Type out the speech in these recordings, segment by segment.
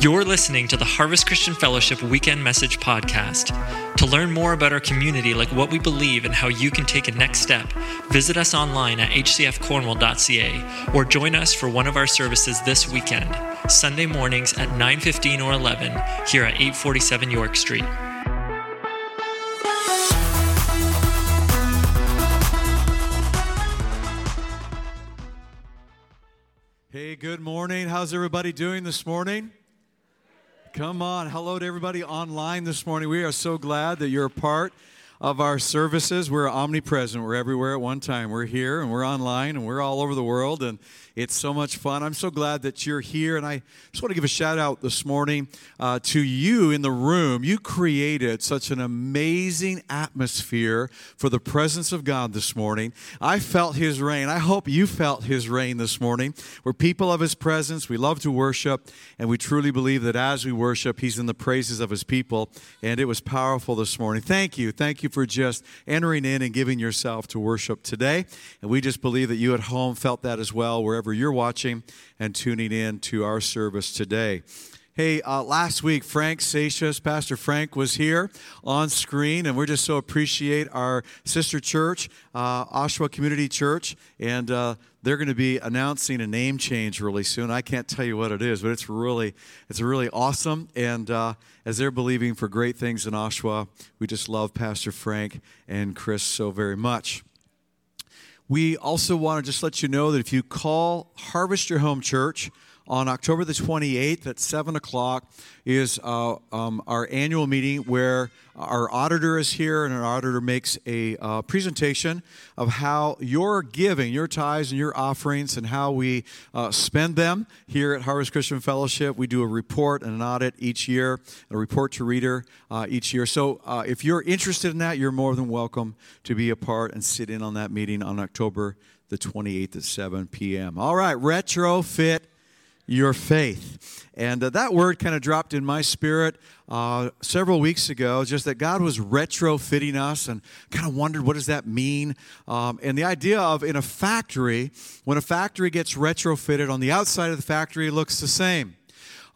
You're listening to the Harvest Christian Fellowship Weekend Message Podcast. To learn more about our community, like what we believe and how you can take a next step, visit us online at hcfcornwall.ca or join us for one of our services this weekend, Sunday mornings at 9:15 or 11 here at 847 York Street. Hey, good morning. How's everybody doing this morning? Come on. Hello to everybody online this morning. We are so glad that you're a part of our services. We're omnipresent. We're everywhere at one time. We're here and we're online and we're all over the world. And it's so much fun. I'm so glad that you're here. And I just want to give a shout out this morning uh, to you in the room. You created such an amazing atmosphere for the presence of God this morning. I felt His rain. I hope you felt His rain this morning. We're people of His presence. We love to worship. And we truly believe that as we worship, He's in the praises of His people. And it was powerful this morning. Thank you. Thank you for just entering in and giving yourself to worship today. And we just believe that you at home felt that as well, wherever wherever you're watching and tuning in to our service today. Hey, uh, last week, Frank Satius, Pastor Frank, was here on screen, and we're just so appreciate our sister church, uh, Oshawa Community Church, and uh, they're going to be announcing a name change really soon. I can't tell you what it is, but it's really, it's really awesome. And uh, as they're believing for great things in Oshawa, we just love Pastor Frank and Chris so very much. We also want to just let you know that if you call Harvest Your Home Church on October the 28th at 7 o'clock is uh, um, our annual meeting where our auditor is here and our auditor makes a uh, presentation of how your giving, your tithes and your offerings and how we uh, spend them here at Harvest Christian Fellowship. We do a report and an audit each year, a report to reader uh, each year. So uh, if you're interested in that, you're more than welcome to be a part and sit in on that meeting on October the 28th at 7 p.m. All right, retrofit your faith. And uh, that word kind of dropped in my spirit uh, several weeks ago, just that God was retrofitting us and kind of wondered what does that mean? Um, and the idea of in a factory, when a factory gets retrofitted, on the outside of the factory it looks the same.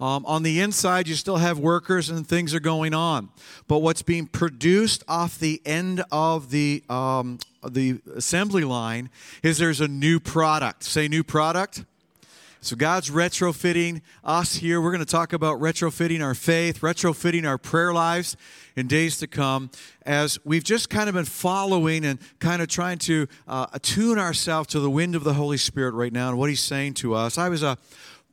Um, on the inside, you still have workers and things are going on. But what's being produced off the end of the, um, the assembly line is there's a new product. Say, new product. So God's retrofitting us here. We're going to talk about retrofitting our faith, retrofitting our prayer lives in days to come as we've just kind of been following and kind of trying to uh, attune ourselves to the wind of the Holy Spirit right now and what He's saying to us. I was a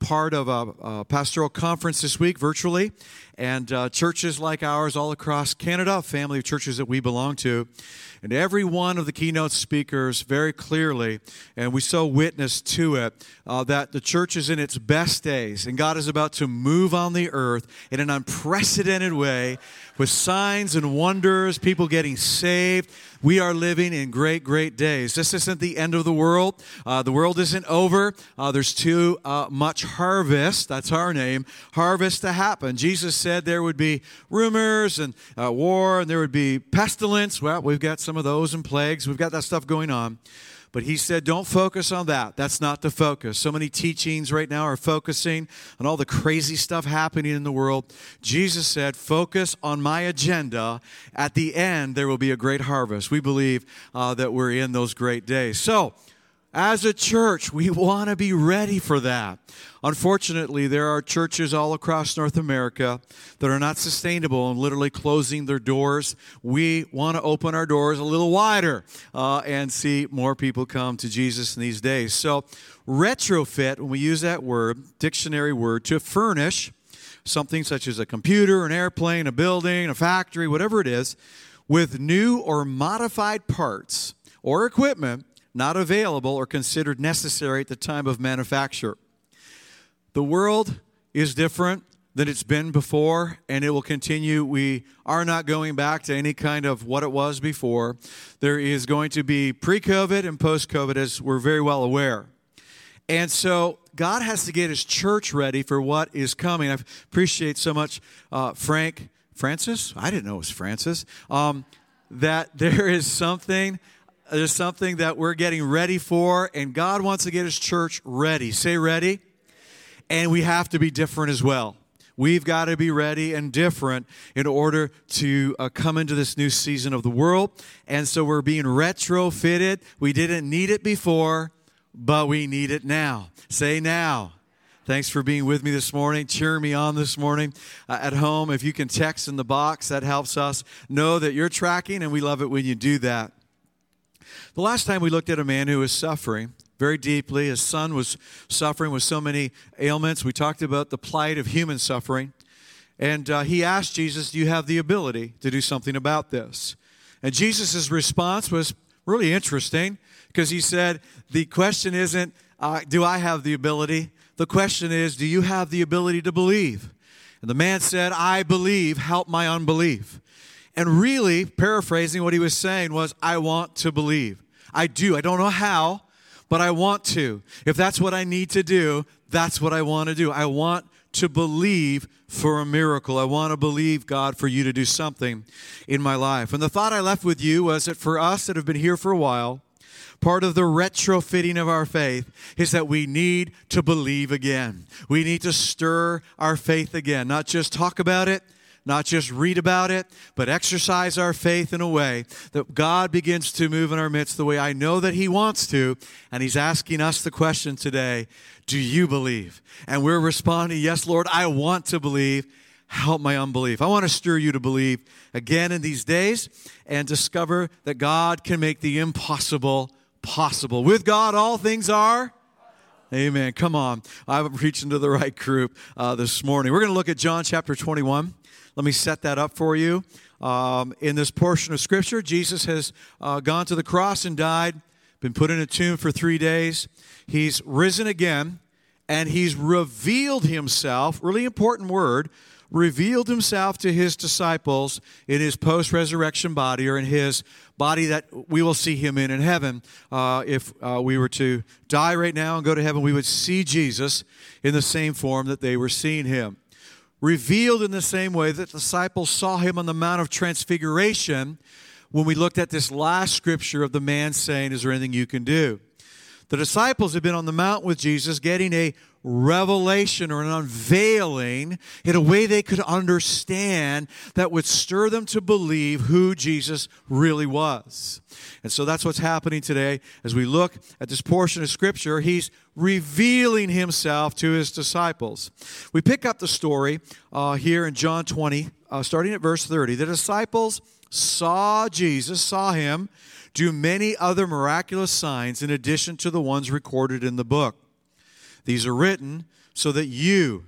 part of a, a pastoral conference this week virtually, and uh, churches like ours all across Canada, family of churches that we belong to. And every one of the keynote speakers very clearly, and we so witness to it, uh, that the church is in its best days, and God is about to move on the earth in an unprecedented way with signs and wonders, people getting saved. We are living in great, great days. This isn't the end of the world. Uh, the world isn't over. Uh, there's too uh, much harvest. That's our name. Harvest to happen. Jesus said there would be rumors and uh, war, and there would be pestilence. Well, we've got some of those and plagues. We've got that stuff going on. But he said, don't focus on that. That's not the focus. So many teachings right now are focusing on all the crazy stuff happening in the world. Jesus said, focus on my agenda. At the end, there will be a great harvest. We believe uh, that we're in those great days. So, as a church, we want to be ready for that. Unfortunately, there are churches all across North America that are not sustainable and literally closing their doors. We want to open our doors a little wider uh, and see more people come to Jesus in these days. So, retrofit, when we use that word, dictionary word, to furnish something such as a computer, an airplane, a building, a factory, whatever it is, with new or modified parts or equipment not available or considered necessary at the time of manufacture. The world is different than it's been before, and it will continue. We are not going back to any kind of what it was before. There is going to be pre COVID and post COVID, as we're very well aware. And so God has to get his church ready for what is coming. I appreciate so much uh, Frank, Francis? I didn't know it was Francis. Um, that there is something there's something that we're getting ready for, and God wants to get His church ready. Say ready. And we have to be different as well. We've got to be ready and different in order to uh, come into this new season of the world. And so we're being retrofitted. We didn't need it before, but we need it now. Say now. Thanks for being with me this morning. Cheer me on this morning uh, at home. If you can text in the box, that helps us know that you're tracking, and we love it when you do that. The last time we looked at a man who was suffering very deeply, his son was suffering with so many ailments. We talked about the plight of human suffering. And uh, he asked Jesus, Do you have the ability to do something about this? And Jesus' response was really interesting because he said, The question isn't, uh, Do I have the ability? The question is, do you have the ability to believe? And the man said, I believe, help my unbelief. And really, paraphrasing what he was saying was, I want to believe. I do. I don't know how, but I want to. If that's what I need to do, that's what I want to do. I want to believe for a miracle. I want to believe, God, for you to do something in my life. And the thought I left with you was that for us that have been here for a while, part of the retrofitting of our faith is that we need to believe again. We need to stir our faith again, not just talk about it, not just read about it, but exercise our faith in a way that God begins to move in our midst the way I know that He wants to. And He's asking us the question today Do you believe? And we're responding, Yes, Lord, I want to believe. Help my unbelief. I want to stir you to believe again in these days and discover that God can make the impossible possible. With God, all things are. Amen. Come on. I'm reaching to the right group uh, this morning. We're going to look at John chapter 21. Let me set that up for you. Um, in this portion of Scripture, Jesus has uh, gone to the cross and died, been put in a tomb for three days. He's risen again, and he's revealed himself, really important word, revealed himself to his disciples in his post resurrection body or in his body that we will see him in in heaven. Uh, if uh, we were to die right now and go to heaven, we would see Jesus in the same form that they were seeing him. Revealed in the same way that disciples saw him on the Mount of Transfiguration when we looked at this last scripture of the man saying, Is there anything you can do? The disciples had been on the mount with Jesus getting a revelation or an unveiling in a way they could understand that would stir them to believe who Jesus really was. And so that's what's happening today as we look at this portion of Scripture. He's revealing himself to his disciples. We pick up the story uh, here in John 20, uh, starting at verse 30. The disciples saw Jesus, saw him do many other miraculous signs in addition to the ones recorded in the book. These are written so that you,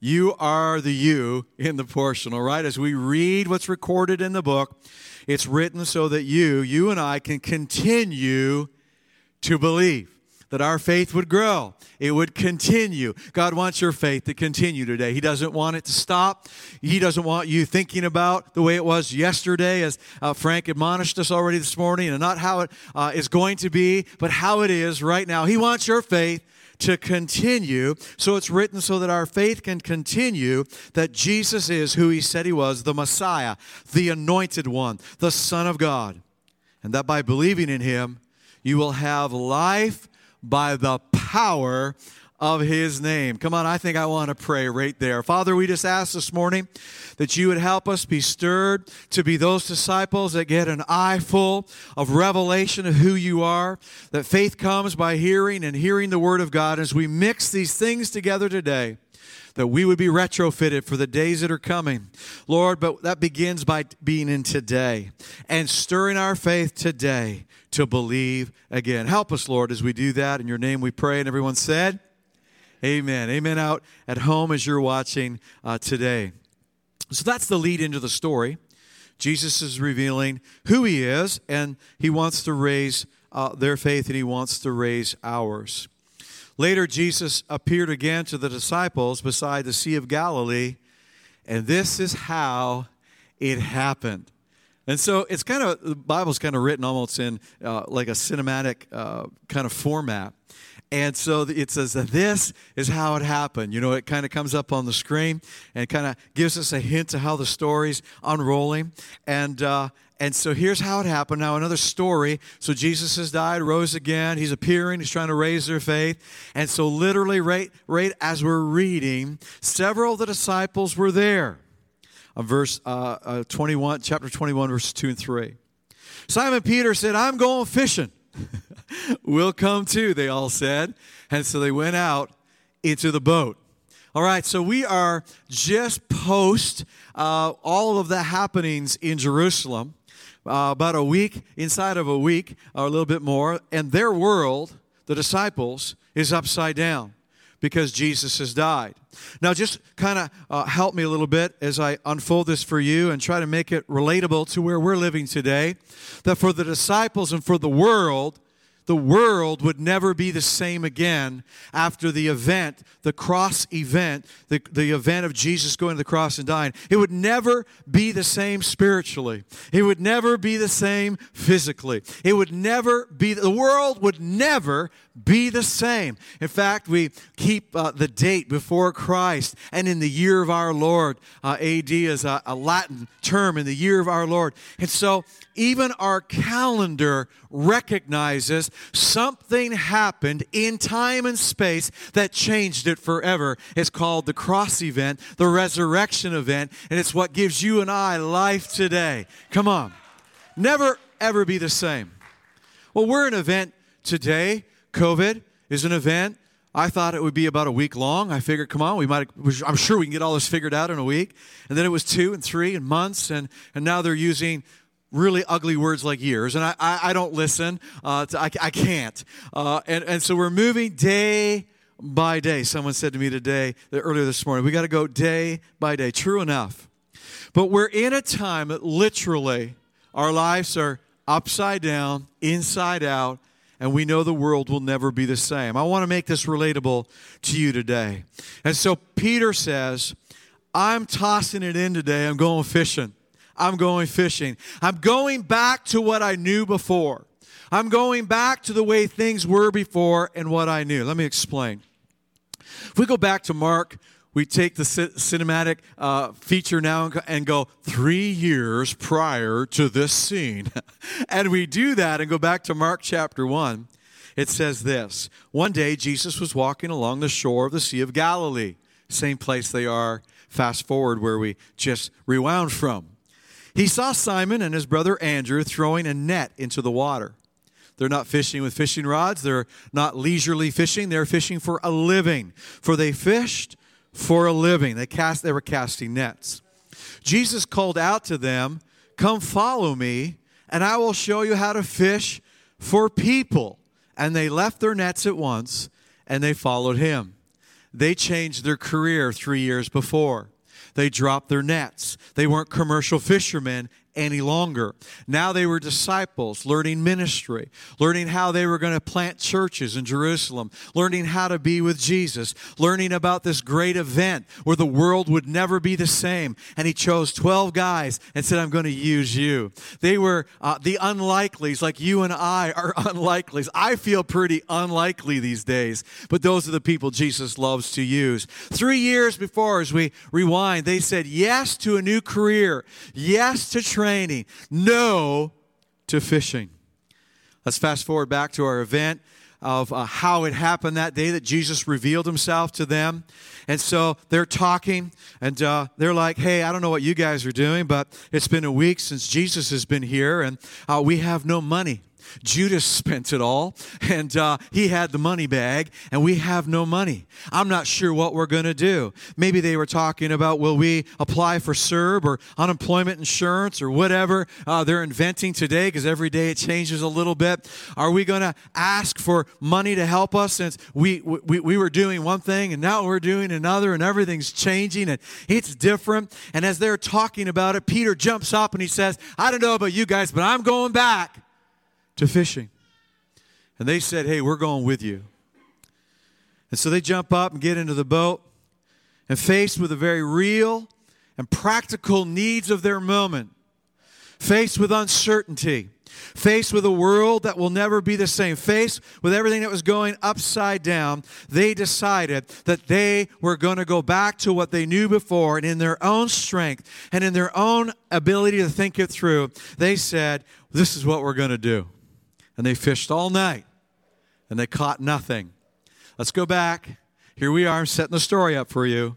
you are the you in the portion, all right? As we read what's recorded in the book, it's written so that you, you and I, can continue to believe that our faith would grow. It would continue. God wants your faith to continue today. He doesn't want it to stop. He doesn't want you thinking about the way it was yesterday, as uh, Frank admonished us already this morning, and not how it uh, is going to be, but how it is right now. He wants your faith to continue. So it's written so that our faith can continue that Jesus is who he said he was the Messiah, the anointed one, the Son of God. And that by believing in him, you will have life by the power of his name. Come on, I think I want to pray right there. Father, we just ask this morning that you would help us be stirred to be those disciples that get an eye full of revelation of who you are, that faith comes by hearing and hearing the word of God. As we mix these things together today, that we would be retrofitted for the days that are coming. Lord, but that begins by being in today and stirring our faith today to believe again. Help us, Lord, as we do that. In your name we pray. And everyone said, Amen. Amen. Out at home as you're watching uh, today. So that's the lead into the story. Jesus is revealing who he is, and he wants to raise uh, their faith and he wants to raise ours. Later, Jesus appeared again to the disciples beside the Sea of Galilee, and this is how it happened. And so it's kind of, the Bible's kind of written almost in uh, like a cinematic uh, kind of format. And so it says that this is how it happened. You know, it kind of comes up on the screen and kind of gives us a hint to how the story's unrolling. And, uh, and so here's how it happened. Now, another story. So Jesus has died, rose again. He's appearing. He's trying to raise their faith. And so, literally, right, right as we're reading, several of the disciples were there. Uh, verse uh, uh, 21, chapter 21, verses 2 and 3. Simon Peter said, I'm going fishing. we'll come too, they all said. And so they went out into the boat. All right, so we are just post uh, all of the happenings in Jerusalem, uh, about a week, inside of a week, or a little bit more, and their world, the disciples, is upside down because Jesus has died. Now, just kind of uh, help me a little bit as I unfold this for you and try to make it relatable to where we're living today. That for the disciples and for the world, the world would never be the same again after the event, the cross event, the, the event of Jesus going to the cross and dying. It would never be the same spiritually. It would never be the same physically. It would never be, the world would never be the same. In fact, we keep uh, the date before Christ and in the year of our Lord. Uh, AD is a, a Latin term in the year of our Lord. And so even our calendar recognizes something happened in time and space that changed it forever. It's called the cross event, the resurrection event, and it's what gives you and I life today. Come on. Never, ever be the same. Well, we're an event today COVID is an event. I thought it would be about a week long. I figured, come on, we might. I'm sure we can get all this figured out in a week. And then it was two and three and months, and and now they're using really ugly words like years. And I I, I don't listen. Uh, to, I I can't. Uh, and and so we're moving day by day. Someone said to me today, earlier this morning, we got to go day by day. True enough. But we're in a time that literally our lives are upside down, inside out and we know the world will never be the same. I want to make this relatable to you today. And so Peter says, I'm tossing it in today. I'm going fishing. I'm going fishing. I'm going back to what I knew before. I'm going back to the way things were before and what I knew. Let me explain. If we go back to Mark we take the cinematic uh, feature now and go three years prior to this scene. and we do that and go back to Mark chapter 1. It says this One day, Jesus was walking along the shore of the Sea of Galilee, same place they are, fast forward where we just rewound from. He saw Simon and his brother Andrew throwing a net into the water. They're not fishing with fishing rods. They're not leisurely fishing. They're fishing for a living. For they fished for a living. They cast they were casting nets. Jesus called out to them, "Come follow me, and I will show you how to fish for people." And they left their nets at once and they followed him. They changed their career 3 years before. They dropped their nets. They weren't commercial fishermen any longer. Now they were disciples, learning ministry, learning how they were going to plant churches in Jerusalem, learning how to be with Jesus, learning about this great event where the world would never be the same. And he chose 12 guys and said, I'm going to use you. They were uh, the unlikelies, like you and I are unlikelies. I feel pretty unlikely these days, but those are the people Jesus loves to use. Three years before, as we rewind, they said yes to a new career, yes to training, no to fishing. Let's fast forward back to our event of uh, how it happened that day that Jesus revealed himself to them. And so they're talking and uh, they're like, hey, I don't know what you guys are doing, but it's been a week since Jesus has been here and uh, we have no money. Judas spent it all, and uh, he had the money bag, and we have no money. I'm not sure what we're going to do. Maybe they were talking about will we apply for CERB or unemployment insurance or whatever uh, they're inventing today because every day it changes a little bit. Are we going to ask for money to help us since we, we, we were doing one thing and now we're doing another and everything's changing and it's different? And as they're talking about it, Peter jumps up and he says, I don't know about you guys, but I'm going back to fishing. And they said, Hey, we're going with you. And so they jump up and get into the boat and faced with the very real and practical needs of their moment, faced with uncertainty, Faced with a world that will never be the same, faced with everything that was going upside down, they decided that they were going to go back to what they knew before and in their own strength and in their own ability to think it through, they said, This is what we're going to do. And they fished all night and they caught nothing. Let's go back. Here we are, setting the story up for you.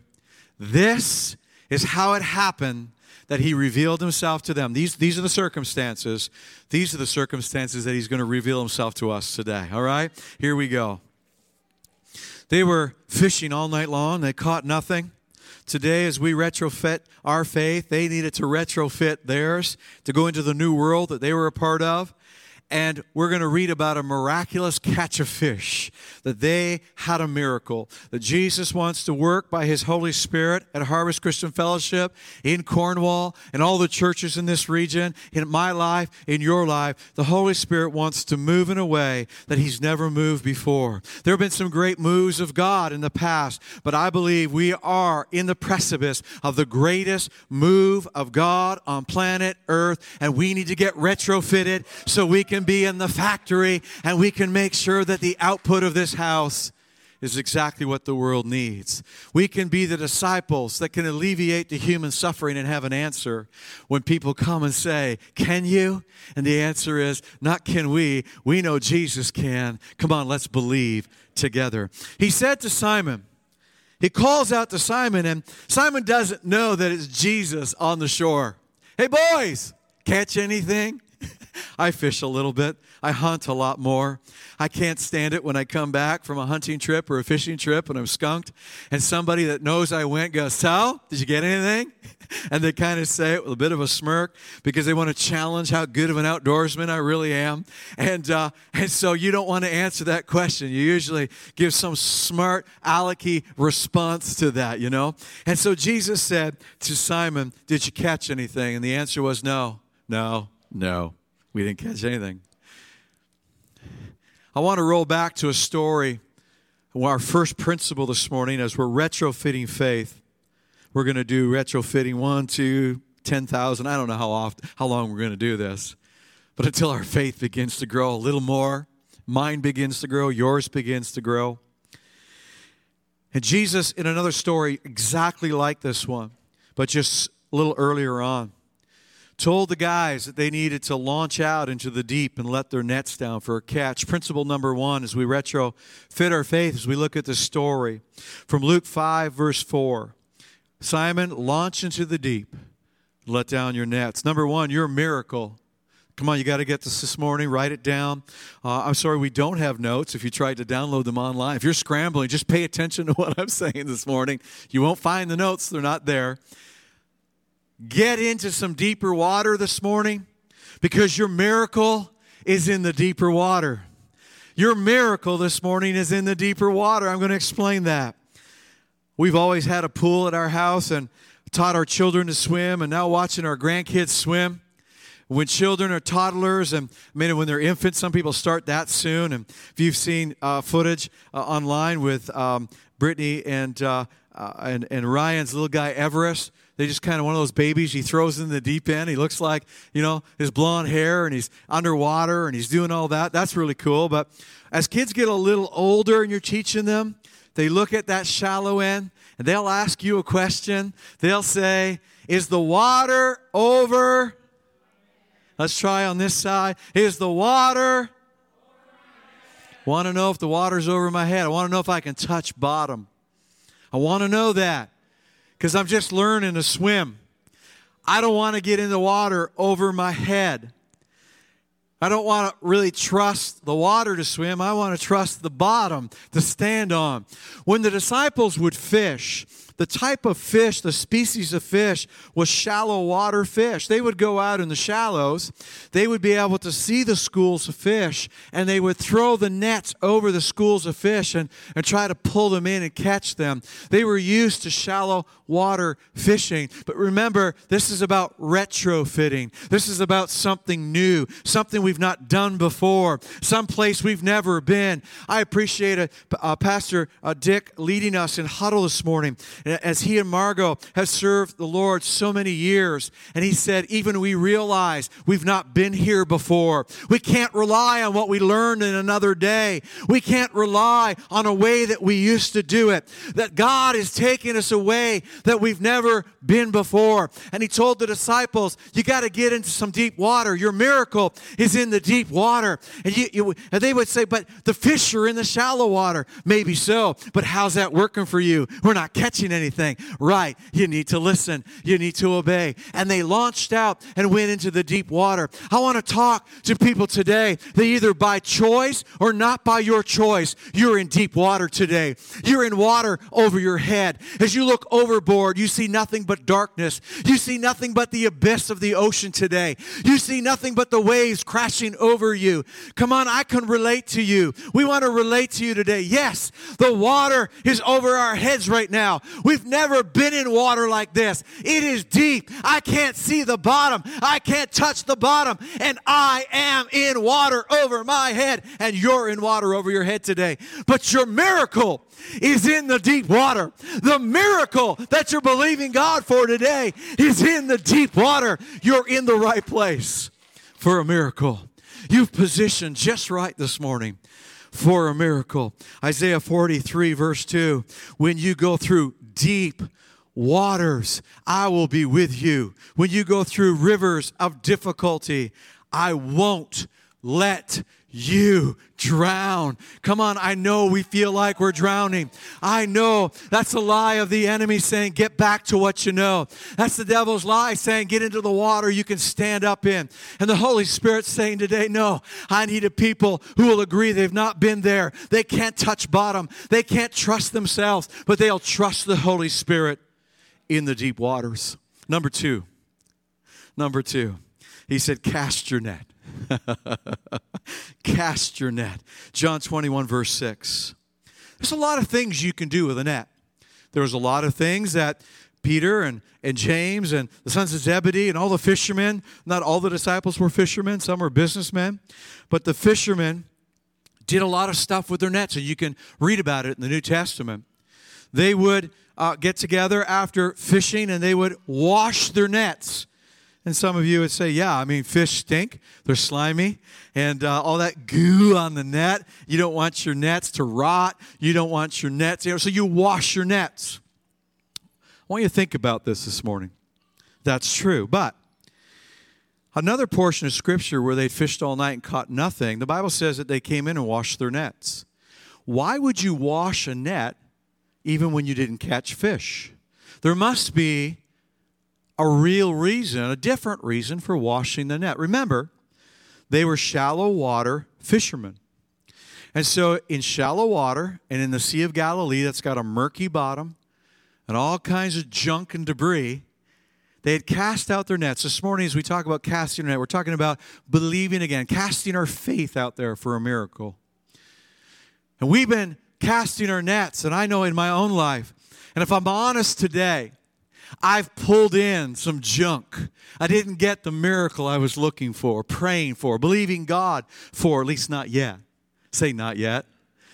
This is how it happened that he revealed himself to them. These, these are the circumstances. These are the circumstances that he's going to reveal himself to us today. All right? Here we go. They were fishing all night long, they caught nothing. Today, as we retrofit our faith, they needed to retrofit theirs to go into the new world that they were a part of and we're going to read about a miraculous catch of fish that they had a miracle that jesus wants to work by his holy spirit at harvest christian fellowship in cornwall and all the churches in this region in my life in your life. The holy spirit wants to move in a way that he's never moved before. There have been some great moves of god in the past but i believe we are in the precipice of the greatest move of god on planet earth and we need to get retrofitted so we can can be in the factory and we can make sure that the output of this house is exactly what the world needs. We can be the disciples that can alleviate the human suffering and have an answer when people come and say, Can you? And the answer is, Not can we. We know Jesus can. Come on, let's believe together. He said to Simon, He calls out to Simon, and Simon doesn't know that it's Jesus on the shore. Hey, boys, catch anything? I fish a little bit. I hunt a lot more. I can't stand it when I come back from a hunting trip or a fishing trip and I'm skunked and somebody that knows I went goes, Sal, did you get anything? And they kind of say it with a bit of a smirk because they want to challenge how good of an outdoorsman I really am. And, uh, and so you don't want to answer that question. You usually give some smart, alecky response to that, you know? And so Jesus said to Simon, Did you catch anything? And the answer was no, no, no. We didn't catch anything. I want to roll back to a story. Our first principle this morning, as we're retrofitting faith, we're going to do retrofitting one, two, ten thousand. I don't know how often, how long we're going to do this, but until our faith begins to grow a little more, mine begins to grow, yours begins to grow. And Jesus, in another story exactly like this one, but just a little earlier on, told the guys that they needed to launch out into the deep and let their nets down for a catch. Principle number one as we retrofit our faith, as we look at the story from Luke 5, verse 4. Simon, launch into the deep, let down your nets. Number one, your miracle. Come on, you got to get this this morning. Write it down. Uh, I'm sorry we don't have notes if you tried to download them online. If you're scrambling, just pay attention to what I'm saying this morning. You won't find the notes, they're not there get into some deeper water this morning? Because your miracle is in the deeper water. Your miracle this morning is in the deeper water. I'm going to explain that. We've always had a pool at our house and taught our children to swim, and now watching our grandkids swim. When children are toddlers, and I mean, when they're infants, some people start that soon. And if you've seen uh, footage uh, online with um, Brittany and, uh, uh and, and Ryan's little guy Everest, they just kind of one of those babies he throws in the deep end. He looks like, you know, his blonde hair and he's underwater and he's doing all that. That's really cool. But as kids get a little older and you're teaching them, they look at that shallow end and they'll ask you a question. They'll say, Is the water over? Let's try on this side. Is the water? Want to know if the water's over my head. I want to know if I can touch bottom. I want to know that because I'm just learning to swim. I don't want to get in the water over my head. I don't want to really trust the water to swim. I want to trust the bottom to stand on. When the disciples would fish, the type of fish, the species of fish, was shallow water fish. They would go out in the shallows, they would be able to see the schools of fish, and they would throw the nets over the schools of fish and, and try to pull them in and catch them. They were used to shallow water fishing. But remember, this is about retrofitting. This is about something new, something we've not done before, some place we've never been. I appreciate uh, Pastor uh, Dick leading us in huddle this morning as he and Margot have served the Lord so many years. And he said, even we realize we've not been here before. We can't rely on what we learned in another day. We can't rely on a way that we used to do it. That God is taking us away that we've never been before. And he told the disciples, you got to get into some deep water. Your miracle is in the deep water. And, you, you, and they would say, but the fish are in the shallow water. Maybe so, but how's that working for you? We're not catching anything. Right. You need to listen. You need to obey. And they launched out and went into the deep water. I want to talk to people today that either by choice or not by your choice, you're in deep water today. You're in water over your head. As you look overboard, you see nothing but darkness. You see nothing but the abyss of the ocean today. You see nothing but the waves crashing over you. Come on, I can relate to you. We want to relate to you today. Yes, the water is over our heads right now. We've never been in water like this. It is deep. I can't see the bottom. I can't touch the bottom. And I am in water over my head. And you're in water over your head today. But your miracle is in the deep water. The miracle that you're believing God for today is in the deep water. You're in the right place for a miracle. You've positioned just right this morning for a miracle. Isaiah 43, verse 2 When you go through deep waters, I will be with you. When you go through rivers of difficulty, I won't let you drown. Come on, I know we feel like we're drowning. I know that's a lie of the enemy saying, get back to what you know. That's the devil's lie saying, get into the water you can stand up in. And the Holy Spirit saying today, no, I need a people who will agree they've not been there. They can't touch bottom. They can't trust themselves, but they'll trust the Holy Spirit in the deep waters. Number two, number two, he said, cast your net. Cast your net. John 21, verse 6. There's a lot of things you can do with a net. There's a lot of things that Peter and, and James and the sons of Zebedee and all the fishermen, not all the disciples were fishermen, some were businessmen, but the fishermen did a lot of stuff with their nets, and you can read about it in the New Testament. They would uh, get together after fishing and they would wash their nets and some of you would say, yeah, I mean, fish stink. They're slimy. And uh, all that goo on the net. You don't want your nets to rot. You don't want your nets, you know, so you wash your nets. I want you to think about this this morning. That's true. But another portion of Scripture where they fished all night and caught nothing, the Bible says that they came in and washed their nets. Why would you wash a net even when you didn't catch fish? There must be a real reason, a different reason for washing the net. Remember, they were shallow water fishermen. And so, in shallow water and in the Sea of Galilee that's got a murky bottom and all kinds of junk and debris, they had cast out their nets. This morning, as we talk about casting our net, we're talking about believing again, casting our faith out there for a miracle. And we've been casting our nets, and I know in my own life, and if I'm honest today, I've pulled in some junk. I didn't get the miracle I was looking for, praying for, believing God for, at least not yet. Say not yet.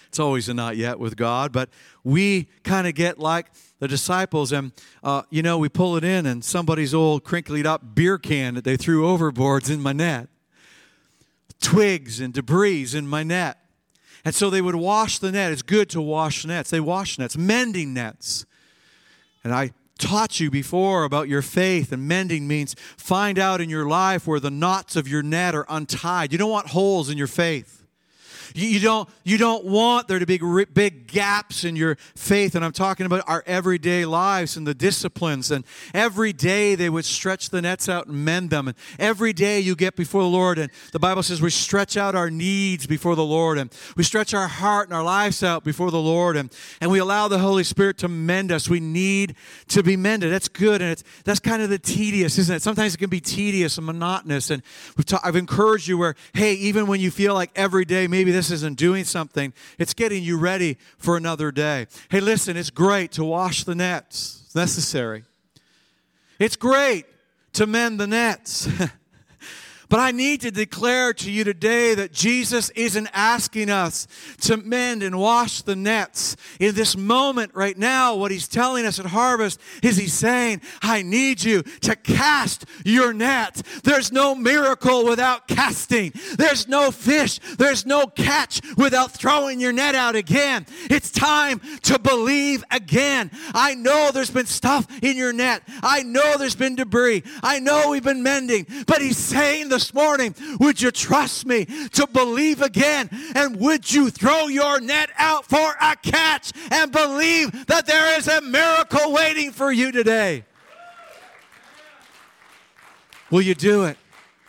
It's always a not yet with God, but we kind of get like the disciples, and uh, you know, we pull it in, and somebody's old crinkled up beer can that they threw overboard's in my net, twigs and debris in my net. And so they would wash the net. It's good to wash nets. They wash nets, mending nets. And I taught you before about your faith, and mending means find out in your life where the knots of your net are untied. You don't want holes in your faith. You, don't, you don't want there to be big gaps in your faith. And I'm talking about our everyday lives and the disciplines. And every day they would stretch the nets out and mend them. And every day you get before the Lord. And the Bible says we stretch out our needs before the Lord. And we stretch our heart and our lives out before the Lord. And, and we allow the Holy Spirit to mend us. We need to be mended. That's good. And it's, that's kind of the tedious, isn't it? Sometimes it can be tedious and monotonous. And we've ta- I've encouraged you where, hey, even when you feel like every day maybe this this isn't doing something, it's getting you ready for another day. Hey, listen, it's great to wash the nets, it's necessary. It's great to mend the nets. But I need to declare to you today that Jesus isn't asking us to mend and wash the nets. In this moment right now, what he's telling us at Harvest is he's saying, I need you to cast your net. There's no miracle without casting. There's no fish. There's no catch without throwing your net out again. It's time to believe again. I know there's been stuff in your net. I know there's been debris. I know we've been mending. But he's saying the this morning, would you trust me to believe again? And would you throw your net out for a catch and believe that there is a miracle waiting for you today? Will you do it?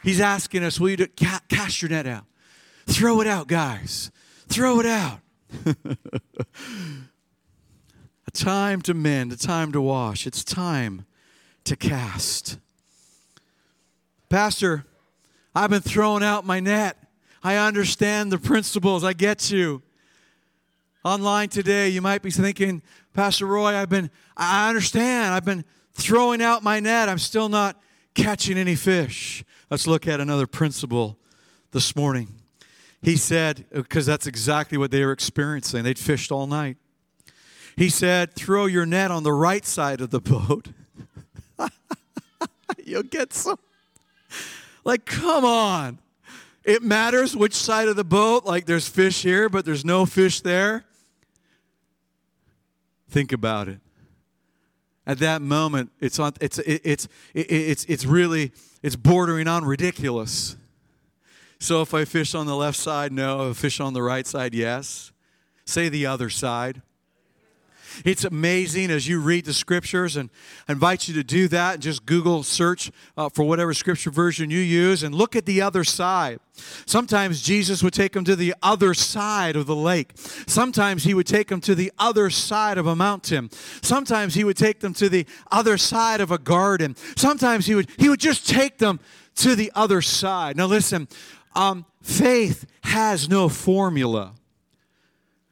He's asking us, will you do, cast your net out? Throw it out, guys. Throw it out. a time to mend, a time to wash. It's time to cast. Pastor, I've been throwing out my net. I understand the principles. I get you. Online today, you might be thinking, Pastor Roy, I've been, I understand. I've been throwing out my net. I'm still not catching any fish. Let's look at another principle this morning. He said, uh, because that's exactly what they were experiencing. They'd fished all night. He said, throw your net on the right side of the boat. You'll get some. Like, come on. It matters which side of the boat, like there's fish here, but there's no fish there. Think about it. At that moment, it's on, it's it's it's it's really it's bordering on ridiculous. So if I fish on the left side, no. If I fish on the right side, yes. Say the other side. It's amazing as you read the scriptures, and I invite you to do that and just Google search uh, for whatever scripture version you use and look at the other side. Sometimes Jesus would take them to the other side of the lake. Sometimes he would take them to the other side of a mountain. Sometimes he would take them to the other side of a garden. Sometimes he would he would just take them to the other side. Now listen, um, faith has no formula.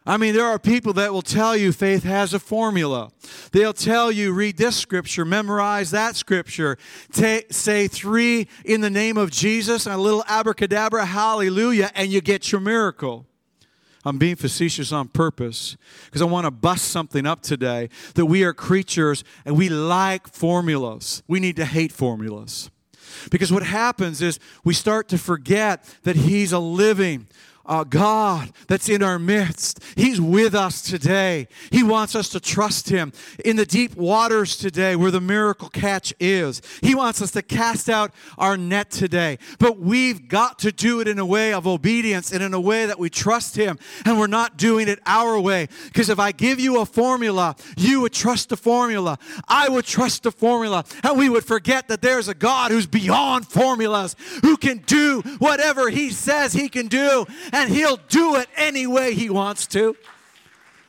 I mean, there are people that will tell you faith has a formula. They'll tell you, read this scripture, memorize that scripture, say three in the name of Jesus and a little abracadabra, hallelujah, and you get your miracle. I'm being facetious on purpose because I want to bust something up today that we are creatures and we like formulas. We need to hate formulas. Because what happens is we start to forget that He's a living, uh, God that's in our midst. He's with us today. He wants us to trust Him in the deep waters today where the miracle catch is. He wants us to cast out our net today. But we've got to do it in a way of obedience and in a way that we trust Him and we're not doing it our way. Because if I give you a formula, you would trust the formula. I would trust the formula. And we would forget that there's a God who's beyond formulas, who can do whatever He says He can do and He'll do it any way He wants to.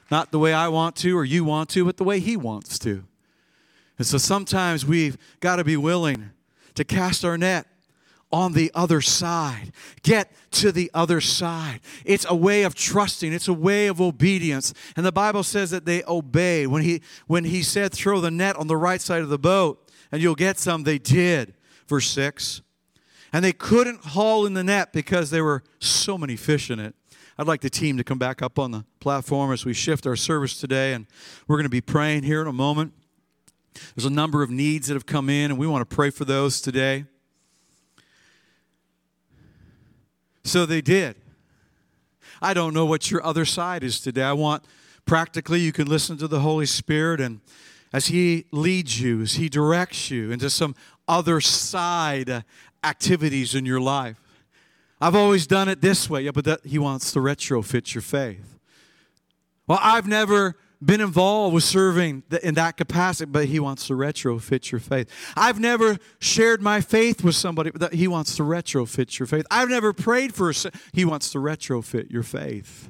Not the way I want to or you want to, but the way He wants to. And so sometimes we've got to be willing to cast our net on the other side. Get to the other side. It's a way of trusting, it's a way of obedience. And the Bible says that they obey. When he when he said throw the net on the right side of the boat and you'll get some, they did. Verse 6. And they couldn't haul in the net because there were so many fish in it. I'd like the team to come back up on the platform as we shift our service today, and we're going to be praying here in a moment. There's a number of needs that have come in, and we want to pray for those today. So they did. I don't know what your other side is today. I want practically you can listen to the Holy Spirit and as He leads you, as He directs you into some other side activities in your life. I've always done it this way. Yeah, but that, he wants to retrofit your faith. Well, I've never been involved with serving in that capacity, but he wants to retrofit your faith. I've never shared my faith with somebody, but he wants to retrofit your faith. I've never prayed for, a, he wants to retrofit your faith.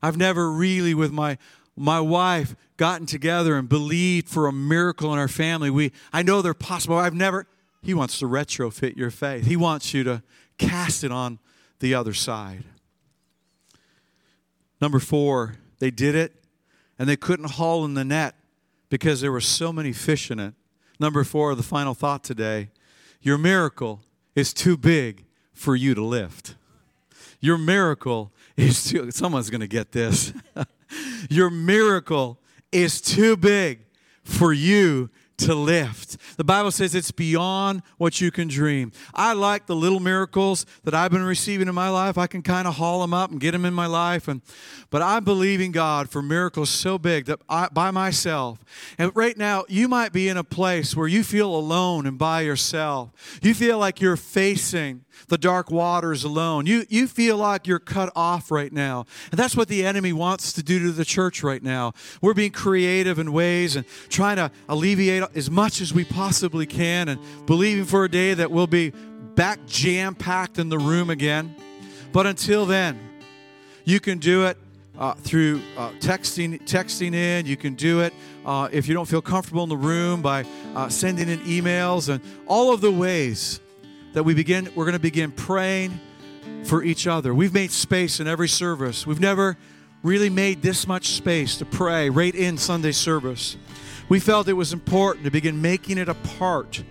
I've never really, with my my wife, gotten together and believed for a miracle in our family. We, I know they're possible. I've never, he wants to retrofit your faith. He wants you to cast it on the other side. Number four, they did it and they couldn't haul in the net because there were so many fish in it. Number four, the final thought today your miracle is too big for you to lift. Your miracle is too, someone's going to get this. Your miracle is too big for you to lift. The Bible says it's beyond what you can dream. I like the little miracles that I've been receiving in my life. I can kind of haul them up and get them in my life and but I'm believing God for miracles so big that I, by myself. And right now you might be in a place where you feel alone and by yourself. You feel like you're facing the dark waters alone. You, you feel like you're cut off right now. And that's what the enemy wants to do to the church right now. We're being creative in ways and trying to alleviate as much as we possibly can and believing for a day that we'll be back jam packed in the room again. But until then, you can do it uh, through uh, texting, texting in. You can do it uh, if you don't feel comfortable in the room by uh, sending in emails and all of the ways that we begin. We're going to begin praying for each other. We've made space in every service. We've never really made this much space to pray right in Sunday service. We felt it was important to begin making it a part.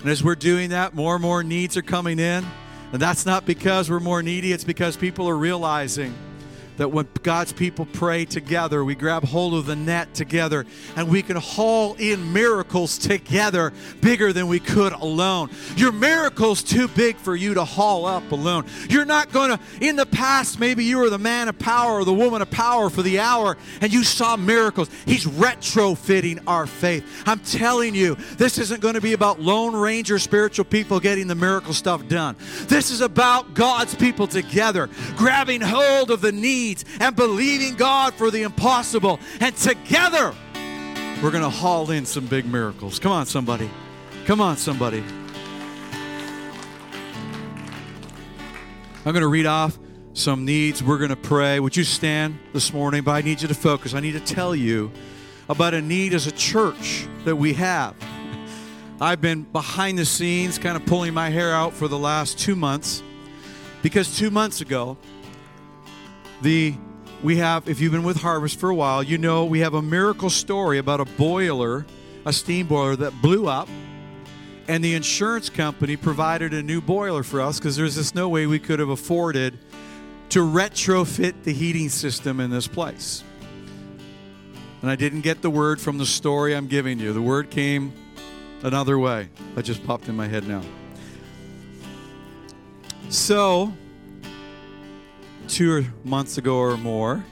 And as we're doing that, more and more needs are coming in. And that's not because we're more needy, it's because people are realizing that when God's people pray together, we grab hold of the net together and we can haul in miracles together bigger than we could alone. Your miracle's too big for you to haul up alone. You're not going to, in the past, maybe you were the man of power or the woman of power for the hour and you saw miracles. He's retrofitting our faith. I'm telling you, this isn't going to be about Lone Ranger spiritual people getting the miracle stuff done. This is about God's people together, grabbing hold of the need needs and believing God for the impossible. And together, we're going to haul in some big miracles. Come on, somebody. Come on, somebody. I'm going to read off some needs. We're going to pray. Would you stand this morning? But I need you to focus. I need to tell you about a need as a church that we have. I've been behind the scenes, kind of pulling my hair out for the last two months because two months ago, the we have if you've been with harvest for a while you know we have a miracle story about a boiler a steam boiler that blew up and the insurance company provided a new boiler for us because there's just no way we could have afforded to retrofit the heating system in this place. And i didn't get the word from the story i'm giving you. The word came another way. That just popped in my head now. So two months ago or more,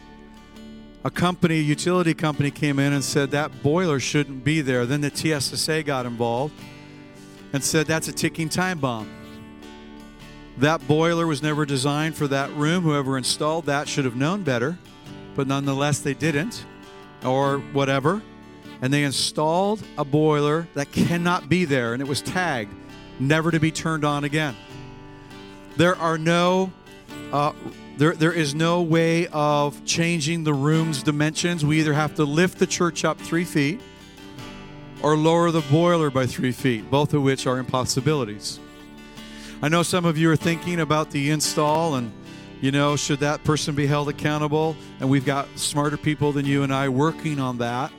a company, utility company, came in and said that boiler shouldn't be there. Then the TSSA got involved and said that's a ticking time bomb. That boiler was never designed for that room. Whoever installed that should have known better, but nonetheless, they didn't, or whatever. And they installed a boiler that cannot be there, and it was tagged never to be turned on again. There are no uh, there, there is no way of changing the room's dimensions. We either have to lift the church up three feet or lower the boiler by three feet, both of which are impossibilities. I know some of you are thinking about the install and, you know, should that person be held accountable? And we've got smarter people than you and I working on that.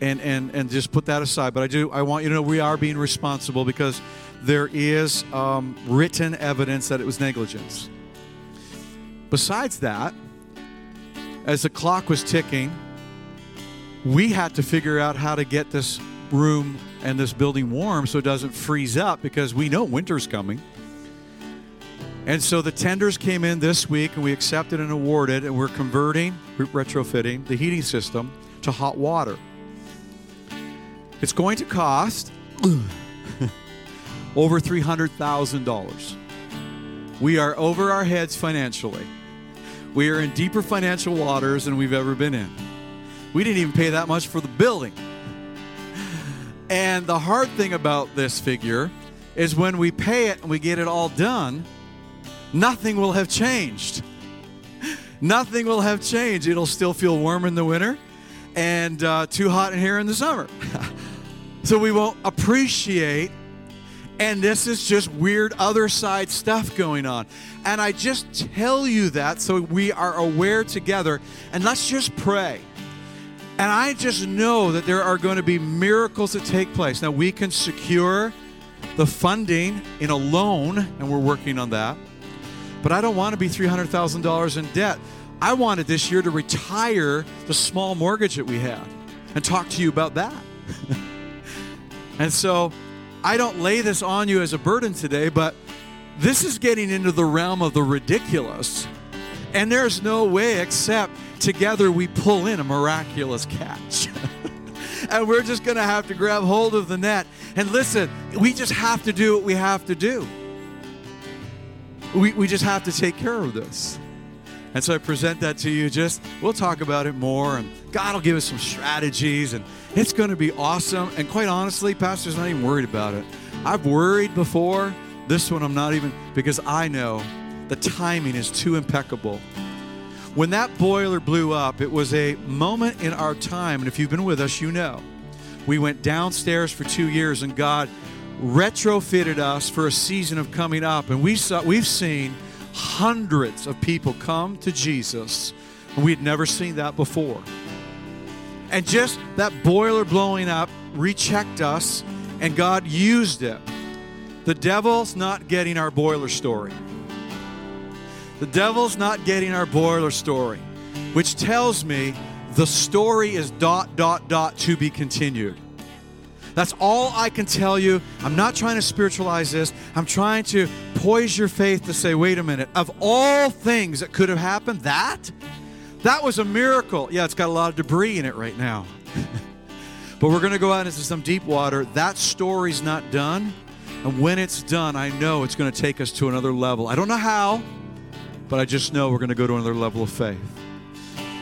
And, and, and just put that aside. But I do I want you to know we are being responsible because there is um, written evidence that it was negligence. Besides that, as the clock was ticking, we had to figure out how to get this room and this building warm so it doesn't freeze up because we know winter's coming. And so the tenders came in this week and we accepted and awarded, and we're converting, retrofitting the heating system to hot water. It's going to cost over $300,000. We are over our heads financially. We are in deeper financial waters than we've ever been in. We didn't even pay that much for the building. And the hard thing about this figure is when we pay it and we get it all done, nothing will have changed. Nothing will have changed. It'll still feel warm in the winter and uh, too hot in here in the summer. so we won't appreciate and this is just weird other side stuff going on. And I just tell you that so we are aware together. And let's just pray. And I just know that there are going to be miracles that take place. Now, we can secure the funding in a loan, and we're working on that. But I don't want to be $300,000 in debt. I wanted this year to retire the small mortgage that we had and talk to you about that. and so I don't lay this on you as a burden today, but this is getting into the realm of the ridiculous. And there's no way except together we pull in a miraculous catch. and we're just going to have to grab hold of the net. And listen, we just have to do what we have to do. We, we just have to take care of this. And so I present that to you. Just, we'll talk about it more, and God will give us some strategies, and it's going to be awesome. And quite honestly, Pastor's not even worried about it. I've worried before. This one, I'm not even, because I know the timing is too impeccable. When that boiler blew up, it was a moment in our time, and if you've been with us, you know. We went downstairs for two years, and God retrofitted us for a season of coming up, and we saw, we've seen hundreds of people come to Jesus. We had never seen that before. And just that boiler blowing up rechecked us, and God used it. The devil's not getting our boiler story. The devil's not getting our boiler story, which tells me the story is dot, dot, dot to be continued. That's all I can tell you. I'm not trying to spiritualize this. I'm trying to poise your faith to say, wait a minute, of all things that could have happened, that? That was a miracle. Yeah, it's got a lot of debris in it right now. but we're going to go out into some deep water. That story's not done. And when it's done, I know it's going to take us to another level. I don't know how, but I just know we're going to go to another level of faith.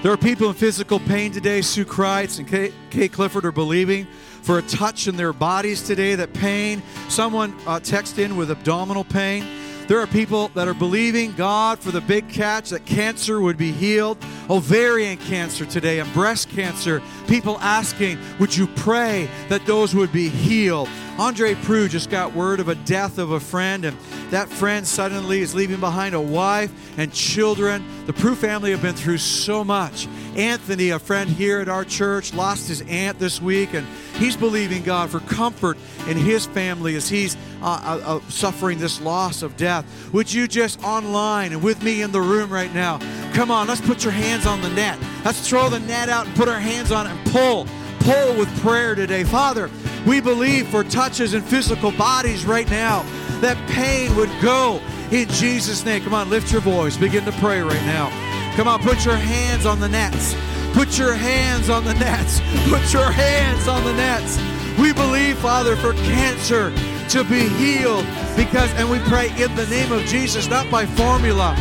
There are people in physical pain today. Sue Kreitz and Kate, Clifford are believing for a touch in their bodies today, that pain. Someone uh, text in with abdominal pain. There are people that are believing God for the big catch that cancer would be healed, ovarian cancer today, and breast cancer. People asking, Would you pray that those would be healed? Andre Prue just got word of a death of a friend, and that friend suddenly is leaving behind a wife and children. The Prue family have been through so much. Anthony, a friend here at our church, lost his aunt this week, and he's believing God for comfort in his family as he's uh, uh, uh, suffering this loss of death. Would you just online and with me in the room right now? Come on, let's put your hands on the net. Let's throw the net out and put our hands on it and pull. Pull with prayer today. Father, we believe for touches in physical bodies right now that pain would go in Jesus' name. Come on, lift your voice. Begin to pray right now. Come on, put your hands on the nets. Put your hands on the nets. Put your hands on the nets. We believe, Father, for cancer to be healed because, and we pray in the name of Jesus, not by formula,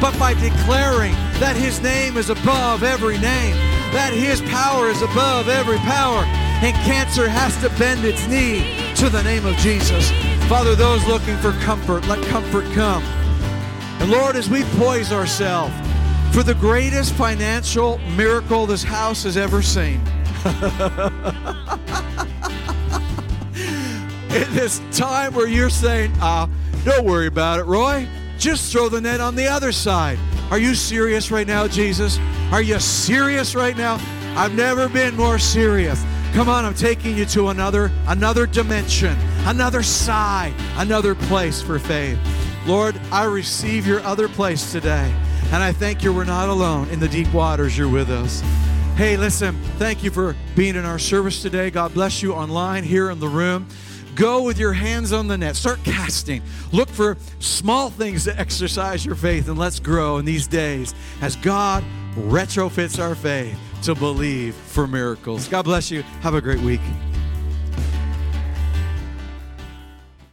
but by declaring that His name is above every name, that His power is above every power, and cancer has to bend its knee to the name of Jesus. Father, those looking for comfort, let comfort come. And Lord, as we poise ourselves for the greatest financial miracle this house has ever seen. In this time where you're saying, uh, don't worry about it, Roy. Just throw the net on the other side. Are you serious right now, Jesus? Are you serious right now? I've never been more serious. Come on, I'm taking you to another another dimension, another side, another place for faith. Lord, I receive your other place today. And I thank you we're not alone in the deep waters. You're with us. Hey, listen, thank you for being in our service today. God bless you online here in the room. Go with your hands on the net. Start casting. Look for small things to exercise your faith, and let's grow in these days as God retrofits our faith to believe for miracles. God bless you. Have a great week.